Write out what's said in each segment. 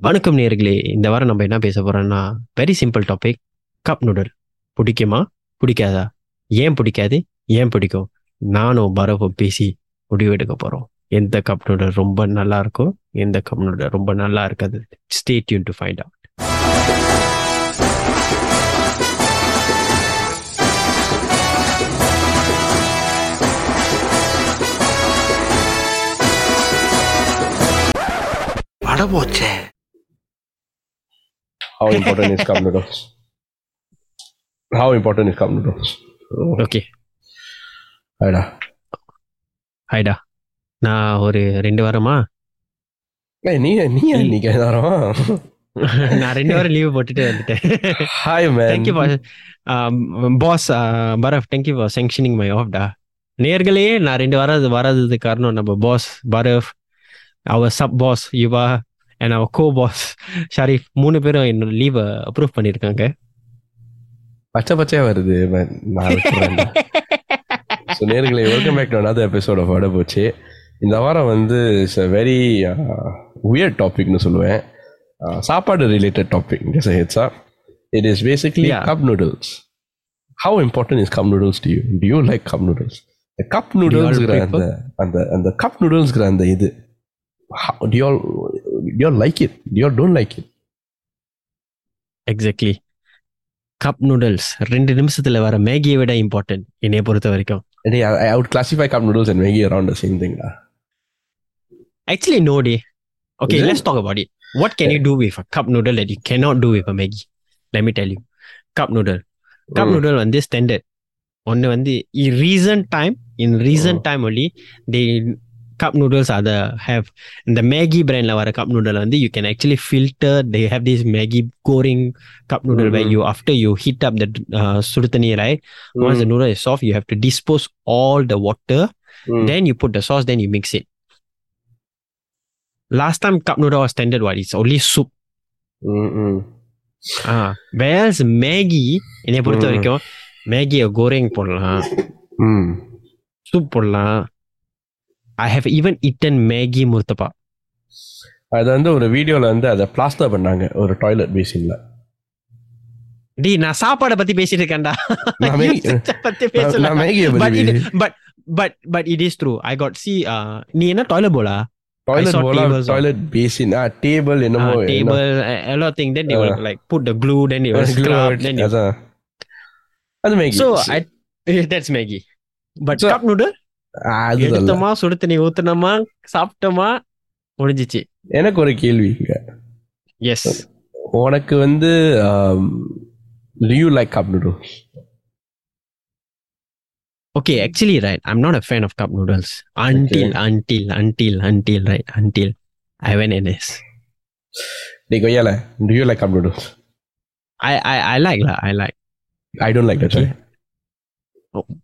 வணக்கம் நேர்களே. இந்த வாரம் நம்ம என்ன பேச போறோம்னா very simple topic cup noodle பிடிக்குமா? பிடிக்காதா? ஏன் பிடிக்காது? ஏன் பிடிக்கும்? நானும் பரவும் பேசி முடிவெடுக்க போறோம். எந்த கப் நூடல் ரொம்ப நல்லா இருக்கும் எந்த கப் நூடல் ரொம்ப நல்லா இருக்காது stay tune to find out பட போச்சே How important is cup noodles? How important is cup noodles? Okay ஐடா ஹைடா நான் ஒரு ரெண்டு வாரமா நீ நீ இன்னைக்கு நேரம் நான் ரெண்டு வாரம் லீவ் போட்டுட்டு வந்துட்டேன் hi man thank you boss பரஃப் thank you for sanctioning my off டா நேர்களே நான் ரெண்டு வாரம் வராததுக்கு காரணம் நம்ம பாஸ் பரஃப் அவர் சப் பாஸ் யுவா அண்ட் அவர் கோ பாஸ் ஷரீஃப் மூணு பேரும் என்னோட லீவை அப்ரூவ் பண்ணியிருக்காங்க பச்சை பச்சையா வருது ஸோ நேர்களை welcome back to another episode of வட போச்சு. இந்த வாரம் வந்து இட்ஸ் அ வெரி உயர் டாபிக்னு சொல்லுவேன். Uh, சாப்பாடு related topic ஹெட்ஸா it is basically. Cup noodles how important is cup noodles to you to you like cup noodles cup நூடுல்ஸ்ங்கிற அந்த அந்த அந்த கப் நூடுல்ஸ்ங்கிற அந்த இது to you you like it you don't like it exactly cup noodles ரெண்டு நிமிஷத்துல வர மேகியை விட இம்பார்ட்டன்ட் என்னைய பொறுத்த வரைக்கும் Hey, I, I would classify cup noodles and Maggi around the same thing. lah. Actually no டே okay Is it? Let's talk about it what can you do with cup noodle that you cannot do with Maggi let me tell you cup noodle cup Mm. Noodle வந்து standard ஒன்று வந்து recent time in recent time only they cup noodles are the have the Maggi brand வர cup noodle and you can actually filter they have this Maggi goreng cup noodle where mm-hmm. you after you heat up the uh, சுடு தண்ணி right mm-hmm. once the noodle is soft you have to dispose all the water. Mm-hmm. Then you put the sauce then you mix it. Last time cup noodle was standard what it's only soup. Mm-hmm. ah whereas Maggi என்னை பொறுத்த வரைக்கும் மேகியை கோரிங் போடலாம். Soup போடலாம். I have even eaten Maggi முர்த்தப்பா அது வந்து ஒரு வீடியோல வந்து அதை பிளாஸ்டர் பண்ணாங்க ஒரு டாய்லெட் பேசின்ல டி நான் சாப்பாட பத்தி பேசிட்டு இருக்கேன்டா. But but but it is true I got see நீ என்ன டாய்லெட் போலா டாய்லெட் போலா டாய்லெட் பேசின் ஆ டேபிள் என்னமோ டேபிள் எல்லா thing then they like put the glue then they scrub then அது Maggi so I that's Maggi but cup noodle எடுத்தோமா சுடு தண்ணி ஊத்துனோமா சாப்பிட்டோமா முடிஞ்சிச்சு எனக்கு ஒரு கேள்வி இங்க எஸ் உனக்கு வந்து you like cup noodles okay actually right i'm not a fan of cup noodles until until until until right until i went ns நீ கொய்யால do you like cup noodles i i i like lah i like I don't like that. Okay. Sorry.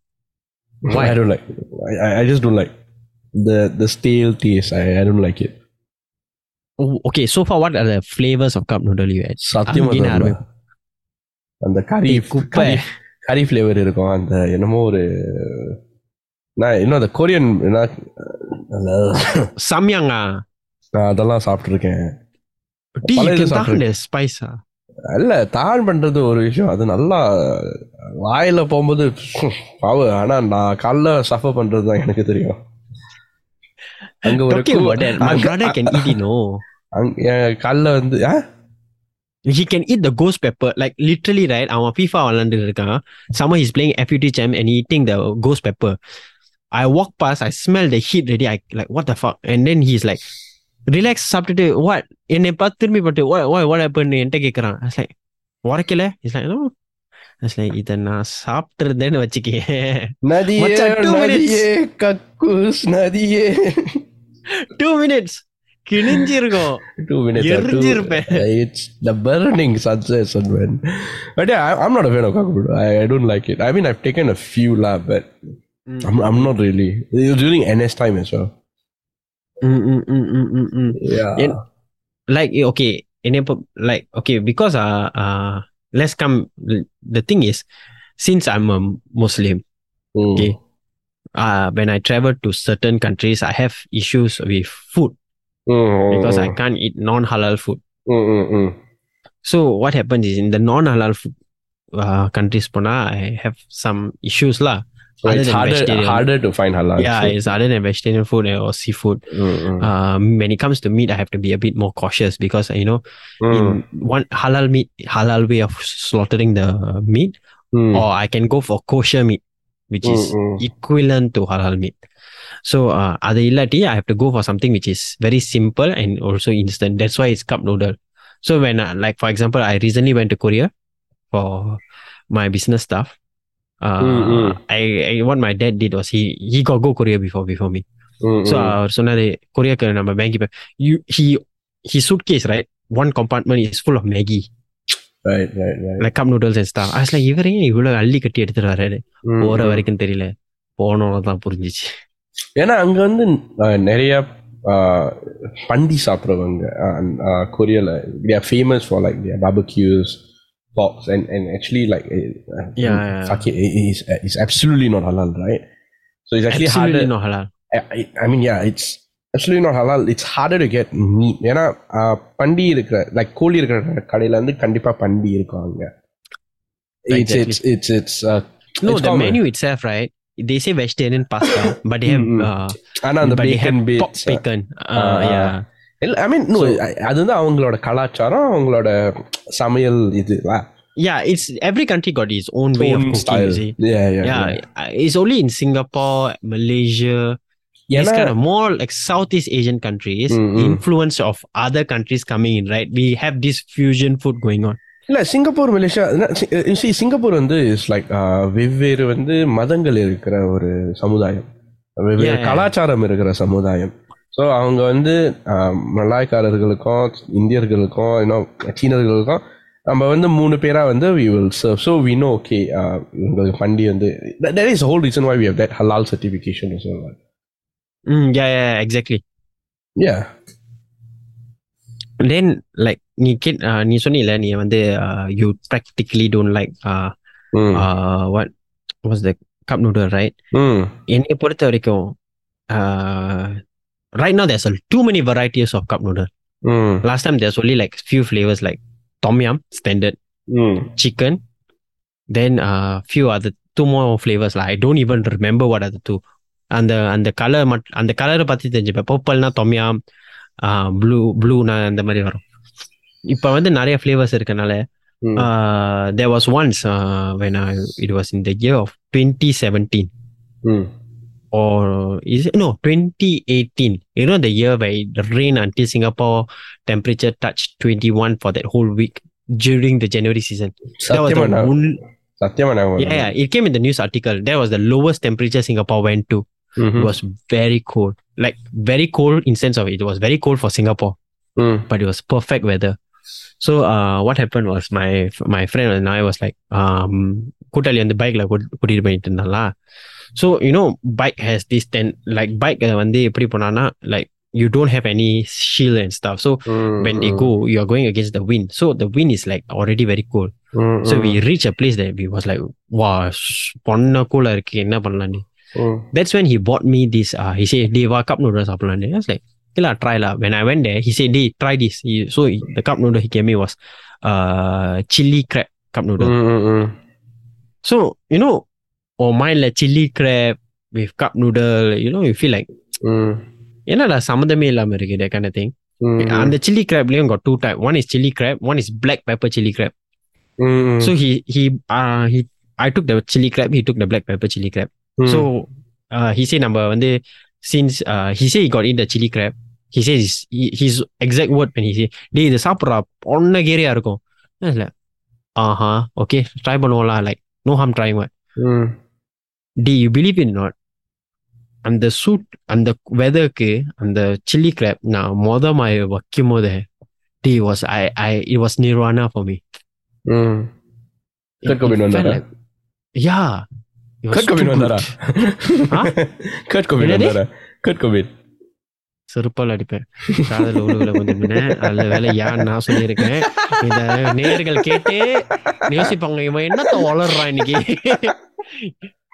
Why? I don't like. I, I- I just don't like the the stale taste. I, I don't like it. oh, okay so far what are the flavors of cup noodle you had சத்தியமா அங்கேயே தெரியல. ஆரம்பி- அந்த கறி டேய், குப்பை. கறி கறி ஃப்ளேவர் இருக்கும் அந்த என்னமோ ஒரு நான் இன்னும் அந்த கொரியன் என்ன அந்த- samyang ah நான் அதெல்லாம் சாப்பிட்ருக்கேன் Dude, பல ah இல்ல தான் பண்றது ஒரு விஷயம் அது நல்லா வாயில போகும்போது பாவு ஆனா நான் காலைல சஃபர் பண்றது தான் எனக்கு தெரியும் அங்க ஒரு காலைல வந்து he can eat the ghost pepper like literally right அவன் FIFA விளையாண்டு இருக்கான் someone he's playing FUT champ and he eating the ghost pepper I walk past I smell the heat already I like what the fuck and then he's like relax சாப்பிட்டுட்டு what என்னை பார்த்து திரும்பி பட்டு ஓ ஓ ஓ happen என்கிட்ட கேட்குறான் like உரைக்கல? இஸ்லாம் இத நான் சாப்பிட்டுருந்தேன்னு வச்சுக்கேன் கிழிஞ்சிருக்கும். Two minutes எரிஞ்சிருப்பேன். It's the burning sensation man but I'm not a fan time yes Mm, mm, mm, mm, Yeah. And, like okay, enable like okay because uh uh let's come. The thing is, since I'm a Muslim, mm. okay, uh when I travel to certain countries, I have issues with food mm, because I can't eat non-halal food. Mm, So what happens is in the non-halal food, uh, countries, pona I have some issues lah. So it's harder, harder to find halal. Yeah, food. it's other than vegetarian food or seafood. Mm-hmm. Um, when it comes to meat, I have to be a bit more cautious because you know, mm. one halal meat, halal way of slaughtering the meat, mm. or I can go for kosher meat, which is mm-hmm. equivalent to halal meat. So uh, other illati, I have to go for something which is very simple and also instant. That's why it's cup noodle. So when, uh, like for example, I recently went to Korea for my business stuff. uh, mm-hmm. I, I what my dad did was he he got go Korea before before me. Mm-hmm. So அவர் சொன்னாரு கொரியாக்கு நம்ம பேங்கி you he he suitcase right one compartment is full of Maggi like cup noodles and stuff ஆக்சுவலா இவரையும் இவ்வளவு அள்ளி கட்டி எடுத்துட்டு வர்றாரு போற வரைக்கும் தெரியல. போனோன்னு தான் புரிஞ்சிச்சு. ஏன்னா அங்க வந்து நிறைய பண்டி சாப்பிடுவாங்க கொரியால. Famous for like barbecues like their barbecues porks and and actually like uh, Yeah, yeah. fuck it, it is it's absolutely not halal right so it's actually Absolutely harder not halal. I, I- I mean yeah it's absolutely not halal it's harder to get meat ஏன்னா அஹ், பண்டி இருக்கிற like கோழி இருக்கிற கடையில வந்து கண்டிப்பா பண்டி இருக்கும் அங்க it's Exactly. it's it's it's uh, No, it's the common. menu itself, right? They say vegetarian pasta, but they have Mm, mm. uh, ஆனா அந்த but they have bacon pork bits bacon. Uh, Ah, yeah. இல்ல ஐ மீன் அது வந்து அவங்களோட கலாச்சாரம் அவங்களோட சமையல் இது Yeah, it's every country got its own way of cooking. See. Yeah, yeah, Yeah, yeah. uh, it's only in Singapore, Malaysia, these ஏன்னா kind of more like Southeast Asian countries, Mm, mm. influence of other countries coming in, right? We have this fusion food going on. இல்ல Singapore Malaysia see, Singapore வந்து is like வெவ்வேறு வந்து மதங்கள் இருக்கிற ஒரு சமுதாயம் வெவ்வேறு Yeah, yeah. கலாச்சாரம் இருக்கிற சமுதாயம் ஸோ அவங்க வந்து மலாய்க்காரர்களுக்கும் இந்தியர்களுக்கும் இன்னும் சீனர்களுக்கும் நம்ம வந்து மூணு பேராக வந்து we will serve so we know okay உங்களுக்கு பண்டி வந்து that is whole reason why we have that halal certification சொல்லுவாங்க ம் yeah yeah exactly yeah then like நீ கேட் நீ சொன்னீல நீ வந்து you practically don't like what was the cup noodle right என்னைய பொறுத்த வரைக்கும் right now there's a, too many varieties of cup noodle. Mm. Last time there's only like few flavors like tom yum standard, Mm. chicken, then uh, few other two more flavors. Like I don't even remember what are the two. அந்த அந்த colour மட் அந்த கலரை பத்தி தெரிஞ்சுப்பேன் பர்பிள்னா தொம்யாம் blue ப்ளூனா அந்த மாதிரி வரும் இப்போ வந்து நிறைய ஃப்ளேவர்ஸ் இருக்கனால Mm. uh, there was once uh, when I it was in the or is it no 2018 you know the year where it rained until singapore temperature touched 21 for that whole week during the january season that was சத்தியமா the நான் only, சத்தியமா நான் yeah, yeah it came in the news article that was the lowest temperature singapore went to Mm-hmm. it was very cold like very cold in sense of it was very cold for singapore Mm. but it was perfect weather so uh what happened was my my friend and i was like um கூட்டாளி அந்த பைக்ல கூட்டிட்டு போயிட்டு இருந்தாங்களா so you know bike has this ten like bike வந்து எப்படி போனான்னா like you don't have any Sheel and staff so Mm. when they go you are going against the wind so the wind is like already very cold Mm. so we reach a place that we was like wow பொண்ண கூலா இருக்கு என்ன பண்ணலாம் Mm. that's when he bought me this uh he said they were cup noodles சாப்பிடலாம் I was like okay lah try lah when I went there he said hey try this he, so he, the cup noodle he gave me was uh chili crab cup noodle Mm, mm, mm. so you know or mine like chili crab with cup noodle you know you feel like Mm. என்னடா சம்மந்தமே இல்லாம இருக்கு that kind of thing Mm, அந்த chili crabலயும் got two type one is chili crab one is black pepper chili crab mm, mm. so he he uh he I took the chili crab he took the black pepper chili crab Mm. So uh, he said நம்ம வந்து since uh, he said he got in the chili crab he says his, he, his exact word when he say டேய் இது சாப்பிட்றா பொண்ண கேரியா இருக்கும் இல்லை ஆஹா okay try பண்ணுவோம்ல like no ham trying what Mm. do you believe in not அந்த suit அந்த வெதருக்கு அந்த சில்லி கிராப் நான் மொத மாய வைக்கும் போது D was I I it was nirvana for me? Yeah வந்தாரா? என்னது? வந்தாரா? Kurt Cobain. செருப்பால் அடிப்பேன் காதல் உழுவுல கொஞ்சம் அதுல வேலை யார் நான் சொல்லியிருக்கேன் இத நேர்கள் கேட்டு யோசிப்பாங்க இவன் என்னத்த வளர்றான் இன்னைக்கு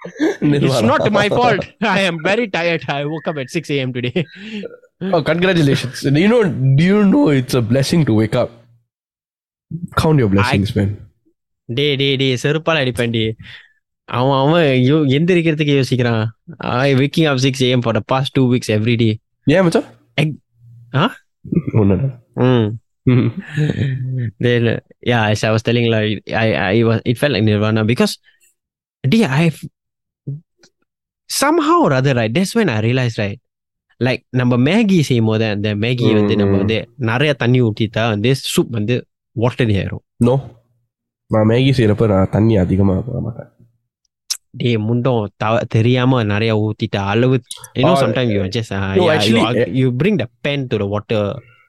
it's nirvana. Not my fault I am very tired i woke up at 6 am today Oh, congratulations. Do you know, do you know it's a blessing to wake up count your blessings man டே டே டே செருப்பால அடிப்பேன்டி அவன் அவன் யோ எந்திரிக்கிறதுக்கு யோசிக்கிறான் ஐ waking up six AM for the past two weeks every day ஏன் மச்சான் Egg- ஆ? ஒண்ணுடா. ம் ம். then uh, yeah as i was telling like i i was it felt like nirvana because d i've somehow or other right that's when i realized right like நம்ம Maggi செய்யும் போது அந்த Maggi வந்து நம்ம ம். வந்து நிறைய தண்ணி ஊற்றிட்டா வந்து சூப் வந்து வாட்டரி ஆயிரும் நோ நான் மேகி செய்யறப்ப நான் தண்ணி அதிகமா போட மாட்டேன் டே முண்டம் தவ- தெரியாம நிறைய ஊத்திட்ட அளவு you know Oh, sometimes you are just uh, no, yeah, actually, you, you bring the pen to the water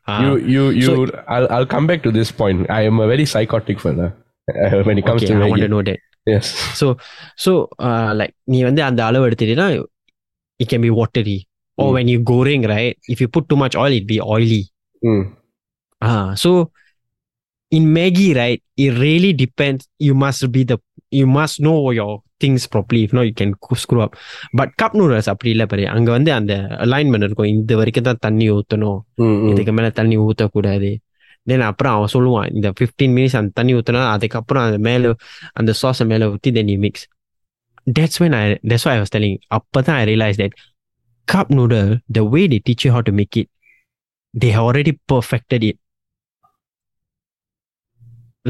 uh, you you you so- I'll, I'll come back to this point i am a very psychotic fella uh, when it comes okay, to I want Maggi. to know that So so like நீ வந்து அந்த அளவு எடுத்துட்டீங்கன்னா it can be watery oh when you கோரிங் right if you put too much oil it be oily ah so in Maggie, right, it really depends. You must be the you must know your things properly If not, you can screw up. But cup noodles அப்படி இல்லை பாரு அங்க வந்து அந்த alignment இருக்கும். இந்த வரைக்கும் தான் தண்ணி ஊற்றணும் hmm, hmm. இதுக்கு மேல தண்ணி ஊற்றக்கூடாது தென் அப்புறம் அவன் சொல்லுவான் இந்த ஃபிஃப்டீன் மினிட்ஸ் அந்த தண்ணி ஊற்றினா அதுக்கப்புறம் அந்த மேலே அந்த சாஸை மேலே ஊற்றி then you mix that's when I that's why I was telling அப்பதான் I realized that cup noodle the way they teach you how to make it they have already perfected it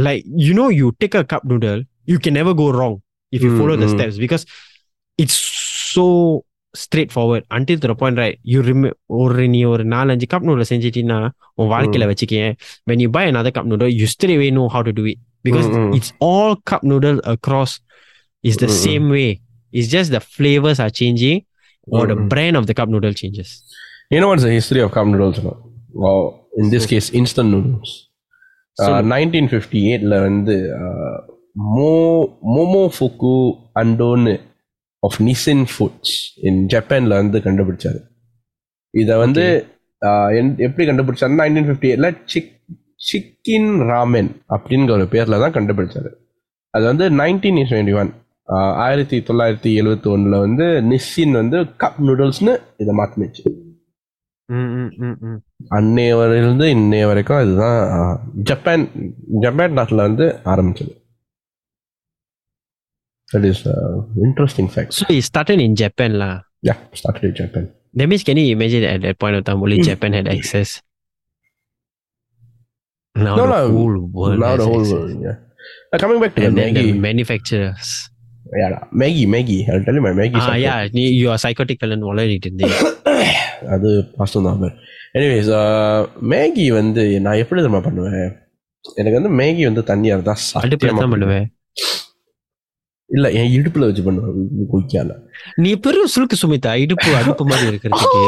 like you know you take a cup noodle you can never go wrong if you Mm, follow the mm. steps because it's so straightforward until to the point right you remember ஒரு நீ ஒரு நாலஞ்சு cup noodle செஞ்சிட்டீங்கன்னா உன் வாழ்க்கையில வச்சுக்கேன் when you buy another cup noodle you straight away know how to do it because Mm, mm. it's all cup noodle across is the Mm, mm. same way it's just the flavors are changing or the Mm, mm. brand of the cup noodle changes You know what's the history of cup noodles? No? Well, in this So- case, instant noodles. Uh, So- 1958ல வந்து uh, மோ மோமோஃபுக்கு அண்டோன்னு of Nissin foods in ஜப்பான்ல வந்து கண்டுபிடிச்சாரு. இதை வந்து எப்படி கண்டுபிடிச்சாருன்னா nineteen fifty எயிட்ல சிக் சிக்கின் ராமென் அப்படிங்கிற ஒரு பேர்ல தான் கண்டுபிடிச்சாரு. அது வந்து நைன்டீன் டுவெண்ட்டி ஒன் ஆயிரத்தி தொள்ளாயிரத்தி எழுவத்தி ஒன்றில் வந்து நிஸ்ஸின் வந்து கப் நூடுல்ஸ்னு இதை மாற்றினுச்சு அன்னைய வரையிலிருந்து இன்னைய வரைக்கும் இதுதான் ஜப்பான் ஜப்பான் நாட்டில் வந்து ஆரம்பிச்சது. That is interesting fact so it started in japan lah yeah started in Japan that means can you imagine at that point of time only japan had access now No, the no. whole world now the whole access. world yeah coming back to and then Maggi the manufacturers yeah Maggi Maggi I'll tell you my Maggi ah yeah you are psychotic villain already அது வாஸ்தவம் தான் anyways Maggi வந்து நான் எப்படி தெரியுமா பண்ணுவேன் எனக்கு வந்து மேகி வந்து தண்ணியா இருந்தா அடுப்புல சத்தியமா தான் பண்ணுவேன் இல்ல என் இடுப்புல வச்சு பண்ணுவேன் குயிக்கால நீ பெரும் சுருக்கு சுமிதா இடுப்பு அடுப்பு மாதிரி இருக்கிறதுக்கு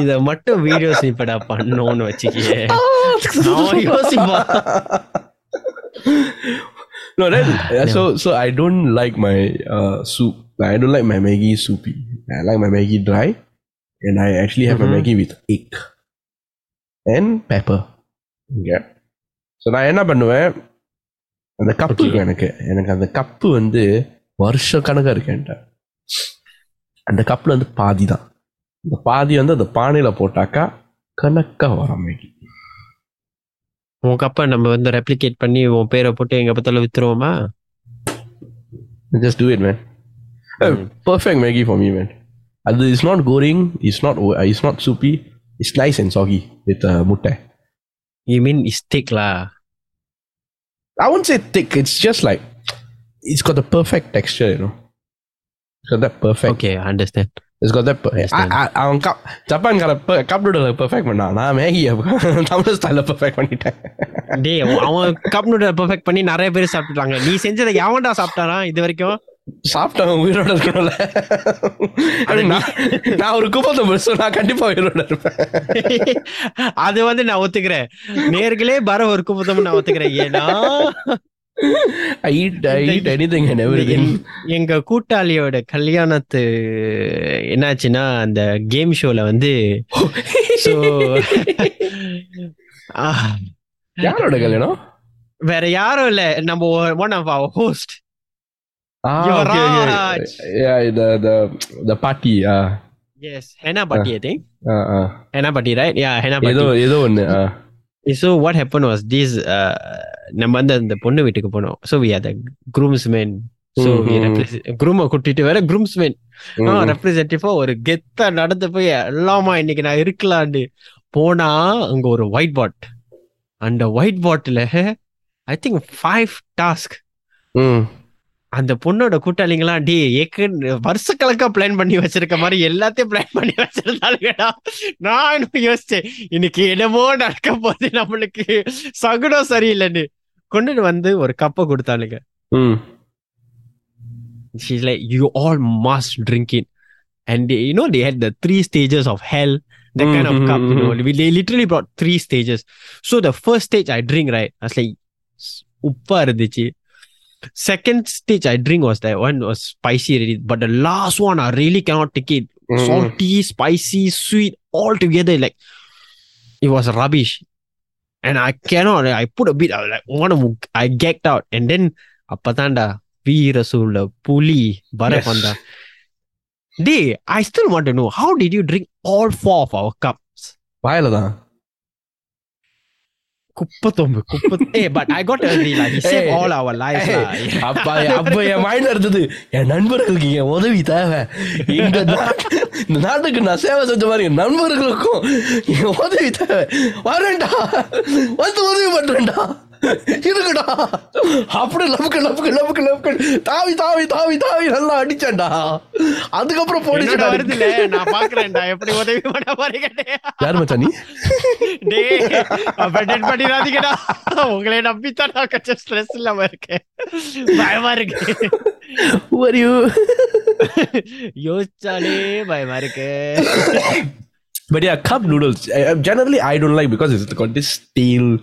இத மட்டும் வீடியோஸ் இப்படா பண்ணோம்னு வச்சுக்கியே அவன் யோசிப்பான் no, then uh, so so I don't like my uh, soup. I don't like my Maggi soupy. I like my Maggi dry, and I actually have Mhm. my Maggi with egg and pepper. Okay. So நான் என்ன பண்ணுவேன்? அந்த cup எனக்கு. எனக்கு அந்த cup வந்து வருஷ கணக்காக இருக்கேன்ட்ட அந்த கப்பில் வந்து பாதி தான். இந்த பாதி வந்து அந்த பானையில் போட்டாக்கா கணக்காக வர மாதிரி உன் கப்பை நம்ம வந்து ரெப்ளிகேட் பண்ணி உன் பேரை போட்டு எங்க பத்தால வித்துருவோமா? Just do it man perfect Maggi for me man அது is not கோரிங் is not is not soupy it's nice and Shahi with முட்டை. You mean it's thick, lah? I won't say thick. It's just like it's got the perfect texture, you know. It's got that perfect. Okay, I understand. It's got that perfect. I, I, I, cup. Japan got a per, cup noodle perfect, but nah, nah, Maggi, Tamil style perfect, but it. Dey, our cup noodle perfect, but ni nare bere sabtu langa. Ni sence the yawan da sabta na. Idu varikyo. சாப்பிட்டவன் உயிரோட இருக்கணும்ல. நான் ஒரு குப்பத்தை முடிச்சு நான் கண்டிப்பா உயிரோட இருப்பேன். அது வந்து நான் ஒத்துக்கிறேன். நேர்களே பர ஒரு குப்பத்தம் நான் ஒத்துக்கிறேன். ஏன்னா. எங்க கூட்டாளியோட கல்யாணத்து என்னாச்சுன்னா அந்த கேம் ஷோல வந்து யாரோட கல்யாணம்? வேற யாரும் இல்ல. நம்ம one of our host Ah, okay, okay. Yeah, the the the party. Uh, Yes, Henna Party, I think. Ah, ah. Henna Party, right? Yeah, Henna Party. ஏதோ ஏதோ. So what happened was this uh நம்ம வந்து அந்த பொண்ணு வீட்டுக்கு போனோம் so we had the groomsmen so we Mhm. represent groom கூட்டிட்டு வேற ம். ரெப்ரசன்டேட்டிவா ஒரு கெத்தா நடந்து போய் எல்லாமா இன்னைக்கு நான் இருக்கலான்னு போனா அங்க ஒரு ஒயிட் பாட் அந்த ஒயிட் பாட்ல ஐ திங்க் ஃபைவ் டாஸ்க். அந்த பொண்ணோட கூட்டாளிங்களாம் டே ஏக்கு வருஷக்கணக்கா பிளான் பண்ணி வச்சிருக்க மாதிரி எல்லாத்தையும் பிளான் பண்ணி வச்சிருந்தாலுங்கடா நான் இன்னும் யோசிச்சேன் இன்னைக்கு என்னமோ நடக்க போகுது நம்மளுக்கு சகுனம் சரியில்லைன்னு கொண்டுட்டு வந்து ஒரு கப்பை கொடுத்தானுங்க ம். she's like you all must drink it and they, you know they had the three stages of hell that kind of Mhm, cup you know mhm. they literally brought three stages so the first stage i drink right i was like "S- உப்பா இருந்துச்சு second stage I drink was that one was spicy already, but the last one I really cannot take it. Mm. Salty, spicy, sweet, all together like it was rubbish. And I cannot. I put a bit. I like one of I gagged out, and then apatanda Veera Rasula, Puli, Barapanda. Yes. They, I still want to know how did you drink all four of our cups? Why, குப்பை தொம்பு குப்பை ஏ but I got agree like he save. All our life அப்ப அப்ப என் மைண்ட்ல இருந்தது என் நண்பர்களுக்கு என் உதவி தேவை. இந்த இந்த நாட்டுக்கு நான் சேவை செஞ்ச மாதிரி என் நண்பர்களுக்கும் என் உதவி தேவை. வரேன்டா வந்து உதவி பண்றேன்டா. இருக்குடா அப்படி லவுக்கு லவுக்கு லவுக்கு லவுக்கு தாவி தாவி தாவி தாவி நல்லா அடிச்சேன்டா. அதுக்கப்புறம் போலீஸ் வருதுல? நான் பாக்குறேன்டா. எப்படி உதவி பண்ண போறீங்க? யார் மச்சான் நீ? டே அபடேட் பண்ணிடாதீங்கடா. உங்களை நம்பித்தான் நான் கொஞ்சம் ஸ்ட்ரெஸ் இல்லாம இருக்கேன். பயமா இருக்கு. Who are you? யோசிச்சாலே பயமா இருக்கு. But yeah, cup noodles. I, I- generally, I don't like because it's got this stale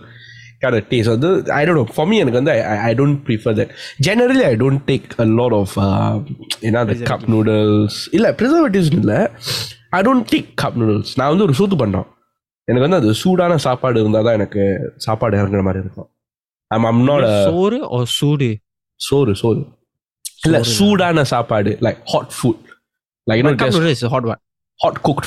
kind of taste. Although, I don't know. For me, எனக்கு வந்து, I, I- don't prefer that. Generally, I don't take a lot of, uh, you know, the cup noodles. இல்ல preservatives இல்ல. I don't take cup noodles. நான் வந்து ஒரு சூத்து பண்ணோம் எனக்கு வந்து அது சூடான சாப்பாடு இருந்தால் தான் எனக்கு சாப்பாடு இறங்குற மாதிரி இருக்கும் not a சோறு சூடு சோறு சோறு இல்ல சூடான சாப்பாடு like hot food like you know Cup just noodle is hot one hot cooked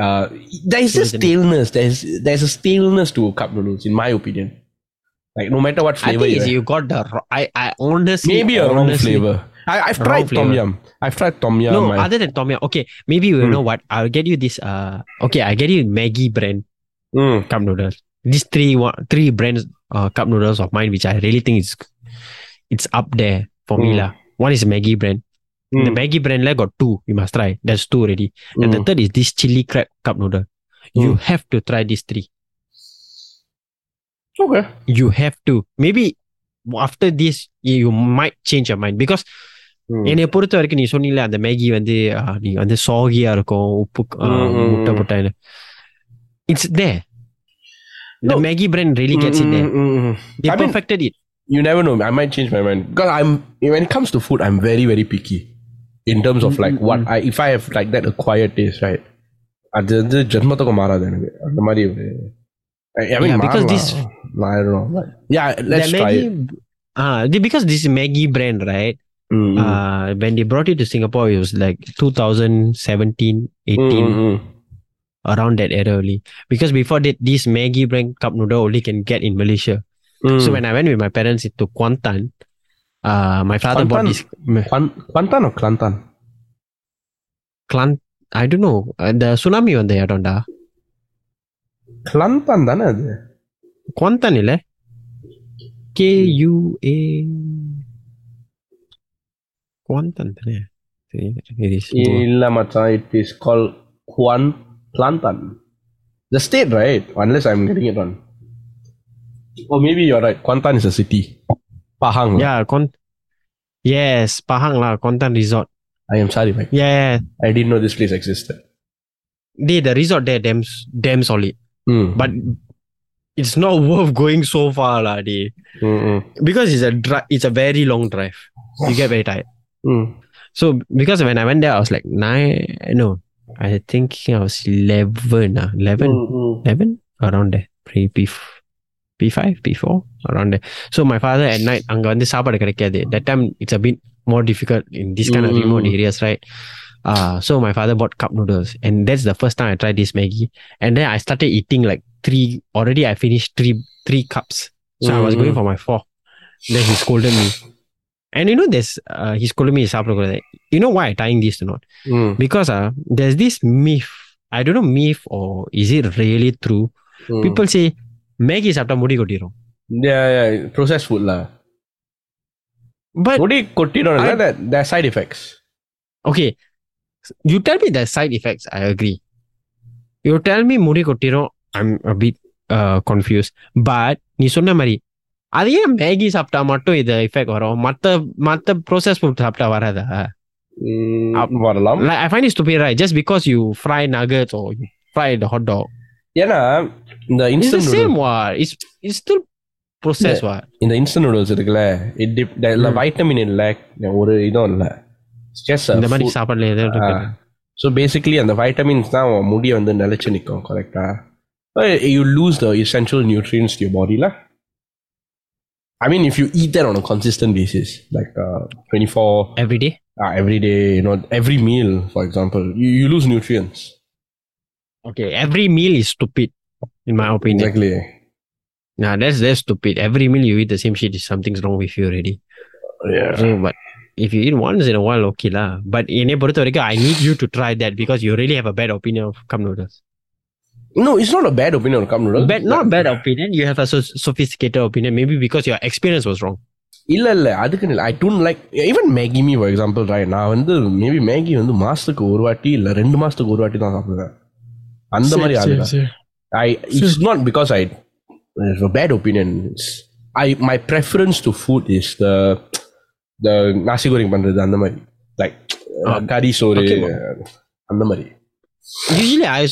food. Like I'm not talking about the for uh there's a What is it? staleness. There's there's a staleness to cup noodles, in my opinion. Like no matter what I flavor think you have. got the I I honestly maybe a wrong flavor. I, I've Wrong tried tom flavor. yum. I've tried tom yum. No, I- other than Tom Yum. Okay, maybe you Hmm. know what? I'll get you this. Uh, okay, I get you Maggi brand Mm, cup noodles. These three one three brands uh, cup noodles of mine, which I really think is it's up there for me Hmm. lah. One is Maggi brand. Mm. The hmm. Maggi brand got two. You must try. There's two already. And the hmm. third is this chili crab cup noodle. You hmm. have to try these three. Okay. You have to. Maybe after this, you might change your mind because என்னை பொறுத்த வரைக்கும் நீ சொன்னில அந்த Maggi வந்து நீ வந்து சாகியா இருக்கும் உப்பு முட்டை போட்டாங்க it's they The Maggi brand really gets it there. They I perfected mean, it. You never know. I might change my mind because I'm when it comes to food, I'm very very picky in terms of like what mm-hmm. I if I have like that acquired taste, right? அது வந்து ஜென்மத்துக்கு மாறாது எனக்கு அந்த மாதிரி I mean, because this, I don't know. Yeah, let's try it. Uh, because this Maggi brand, right? Mm-hmm. Uh, when they brought it to Singapore, it was like 2017, 18, mm-hmm. around that era only. Because before that, this Maggi brand cup noodle only can get in Malaysia. So mm. when I went with my parents to Kuantan, uh, my father bought Kuantan? this Kwan- Kwantan or Klantan? clan. I don't know. Uh, the tsunami on the இடம்டா Klantan தானே அது Kuantan இல்ல K U ஏ Kuantan தானே தெரியல. It is more- இல்ல மச்சான் it is called Kwan Klantan the state right unless I'm getting it wrong or maybe you're right Kuantan is a city Pahang Yeah, Kuant. Yes, Pahang lah, Kuantan Resort. I am sorry Mike Yeah, I didn't know this place existed they the resort there damn damn solid, mm. but it's not worth going so far lah, they. Mm, mm, Because it's a dri- it's a very long drive. You get very tired. mm. So because when I went there, I was like nine. No, I think I was eleven. Uh, 11, Mm, mm. 11 around there. Beef. P5, P4, around there. So my father at night, அங்க வந்து சாப்பாடு கிடைக்காது. That time it's a bit more difficult in this kind mm. of mm-hmm. remote areas, right? Uh, so my father bought cup noodles and that's the first time I tried this Maggi. And then I started eating like three, already I finished three, three cups. So mm. I was mm-hmm. going for my four. Then he scolded me. And you know, this. uh, he scolded me, you know why I'm tying this to not? Mm. Because uh, there's this myth, I don't know myth or is it really true? Mm. People say Maggie சாப்பிட்டா முடி கொட்டிரும். yeah, yeah, processed food lah. But முடி கொட்டிடும் I- that there are side effects. okay, you tell me the side effects. I agree. You tell me முடி கொட்டிரும். I'm a bit uh, confused. But நீ சொன்ன மாதிரி அது ஏன் Maggi சாப்பிட்டா மட்டும் இது எஃபெக்ட் வரும் மத்த மத்த ப்ரோசஸ் ஃபுட் சாப்பிட்டா வராதா Mm, வரலாம் like I find it stupid right just because you fry nuggets or you fry the hot dog ஏன்னா இந்த it's the instant same what it's it's still processed what இந்த instant noodles இருக்குல்ல it tip இல்ல vitamin இல்ல ஒரு இதுவும் இல்ல இந்த மாதிரி சாப்பாடுல ஏதோ இருக்கு ஸோ பேசிக்கலி அந்த வைட்டமின்ஸ் தான் உன் முடியை வந்து நிலைச்சு நிற்கும் கரெக்டா you lose the essential nutrients to your body lah. I mean, if you eat that on a consistent basis, like uh, 24 every day uh, every day, you know, every meal, for example, you, you lose nutrients. okay every meal is stupid in my opinion Exactly. nah that's that's stupid every meal you eat the same shit is something's wrong with you already Yeah. so but if you eat once in a while okay lah but என்னை பொறுத்த வரைக்கும் I need you to try that because you really have a bad opinion of cup noodles No, it's not a bad opinion on cup noodles. But not bad opinion. You have a so- sophisticated opinion, maybe because your experience was wrong. இல்ல இல்ல அதுக்கு இல்லை I don't like even Maggi me for example right நான் வந்து maybe Maggi வந்து மாசத்துக்கு ஒரு வாட்டி இல்ல ரெண்டு மாசத்துக்கு ஒரு வாட்டி தான் சாப்பிடுவேன் அந்த மாதிரி ஆளுங்க I it's not because I bad opinion I my preference to food is the the நாசி கோரிங் பண்றது அந்த மாதிரி லைக் கறி uh, um, சோறு uh, அந்த மாதிரி usually I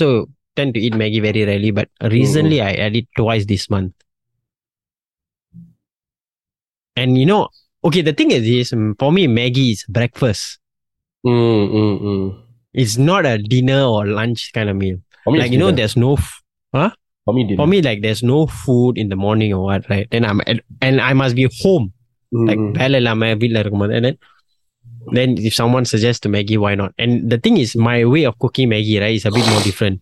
tend to eat Maggi very rarely, but recently. Mm-hmm. I had twice this month. And you know, okay, the thing is, um, for me, Maggi is breakfast. Mm, mm, mm, it's not a dinner or lunch kind of meal. For me, like you know, there's no, f- huh? For me, dinner. for me, like there's no food in the morning or what, right? Then I'm at, and I must be home, mm. like and then then if someone suggests to Maggi, why not? And the thing is, my way of cooking Maggi, right, is a bit more different.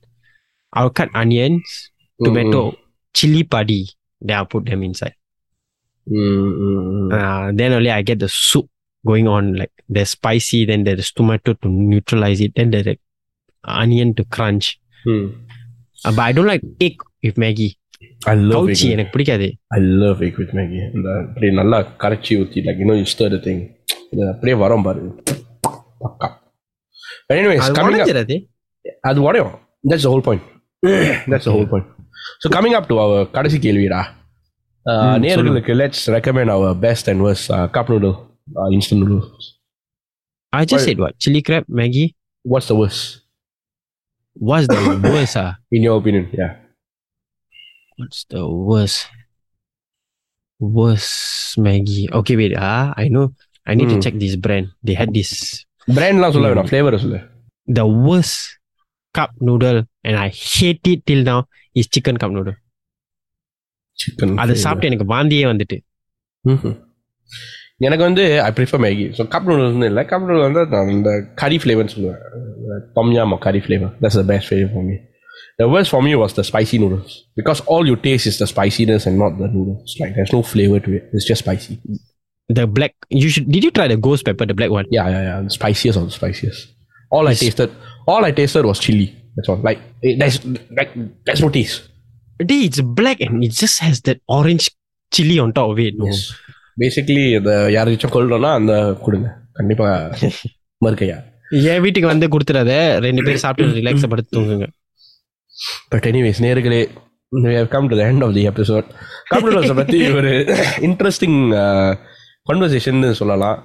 I'll cut onions, mm-hmm. tomato, mm. chili padi, then I'll put them inside. Mm. Uh, then only I get the soup going on. Like there's spicy, then there's tomato to neutralize it, then there's onion to crunch. ம். Uh, but I don't like egg with Maggie I love கவுச்சி egg. எனக்கு பிடிக்காது I love egg with Maggie. இந்த அப்படியே நல்லா கரைச்சி ஊற்றி like இன்னும் யூ ஸ்டர் திங் இது அப்படியே வரும் பாரு பக்கா anyways அது coming up உடைஞ்சிடாது அது உடையும் that's the whole point that's the whole point so coming up to our கடைசி கேள்விடா Uh, ம், நேர்களுக்கு let's recommend our best and worst uh, cup noodle uh, instant noodles I just Why- said what chili crab Maggie what's the worst what's the worst ah in your opinion yeah What's the worst? Worst Maggie. Okay, wait. Ah, I know. I need Hmm. to check this brand. They had this பிராண்ட்லாம் சொல்ல ம். வேணாம் flavour சொல்லு the worst cup noodle, and I hate it till now. Is chicken cup noodle. Chicken அதை சாப்பிட்டு எனக்கு வாந்தியே வந்துட்டு ம்ஹும். எனக்கு வந்து I prefer Maggi so cup நூடுல்ஸ்னு இல்லை கப் நூடுல் வந்து நான் இந்த கறி ஃப்ளேவர்னு சொல்லுவேன் தொம்யாம் கறி flavour that's the best flavour for me the worst for me was the spicy noodles because all you taste is the spiciness and not the noodles like there's no flavor to it it's just spicy The black. You should. Did you try the ghost pepper, the black one? yeah yeah yeah the spiciest of the spiciest all I Yes. tasted all I tasted was chili that's all like it, there's like there's no taste Dude, it's black and it just has that orange chili on top of it. no? yes Basically இந்த யாராச்சும் கொள்றோம்னா அந்த கொடுங்க. கண்டிப்பா மறுக்கையா. என் வீட்டுக்கு வந்து கொடுத்துறாத ரெண்டு பேரும் சாப்பிட்டு ரிலாக்ஸ் படுத்து தூங்குங்க. பட் எனிவேஸ் நேர்களே we have come to the end of the episode. கம்ப்யூட்டர்ஸை பற்றி ஒரு இன்ட்ரெஸ்டிங் கான்வர்சேஷன் சொல்லலாம்.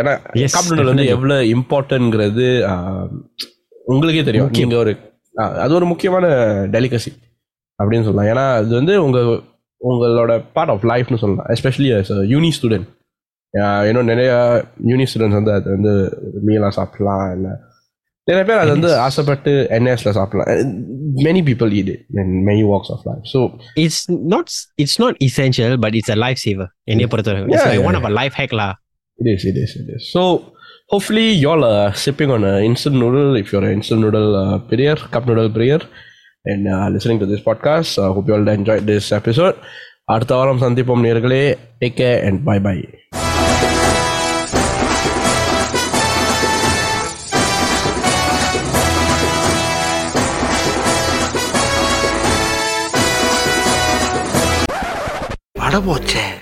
ஏன்னா கம்ப்யூட்டர் வந்து. எவ்வளோ இம்பார்ட்டன்ட்ங்கிறது உங்களுக்கே தெரியும். முக்கியம். நீங்க ஒரு அது ஒரு முக்கியமான டெலிகசி அப்படின்னு சொல்லலாம். ஏன்னா அது வந்து உங்க உங்களோட பார்ட் ஆஃப் லைஃப்னு சொல்லலாம் எஸ்பெஷலி யூனி ஸ்டூடெண்ட் இன்னும் நிறைய யூனி ஸ்டூடெண்ட்ஸ் வந்து அது வந்து மீலாக சாப்பிடலாம் இல்லை நிறைய பேர் அது வந்து ஆசைப்பட்டு என்எஸ்ல சாப்பிடலாம் many people eat it in many walks of life. So It's not it's not essential, but it's a lifesaver. என்னைய பொறுத்தவரை. It's Yeah, like yeah, one of a life hack lah. it is, it is, it is. So hopefully y'all are sipping on an instant noodle if and listening to this podcast hope you all enjoy this episode அடுத்த வாரம் சந்திப்போம் நேர்களே. Take care and bye bye போச்சே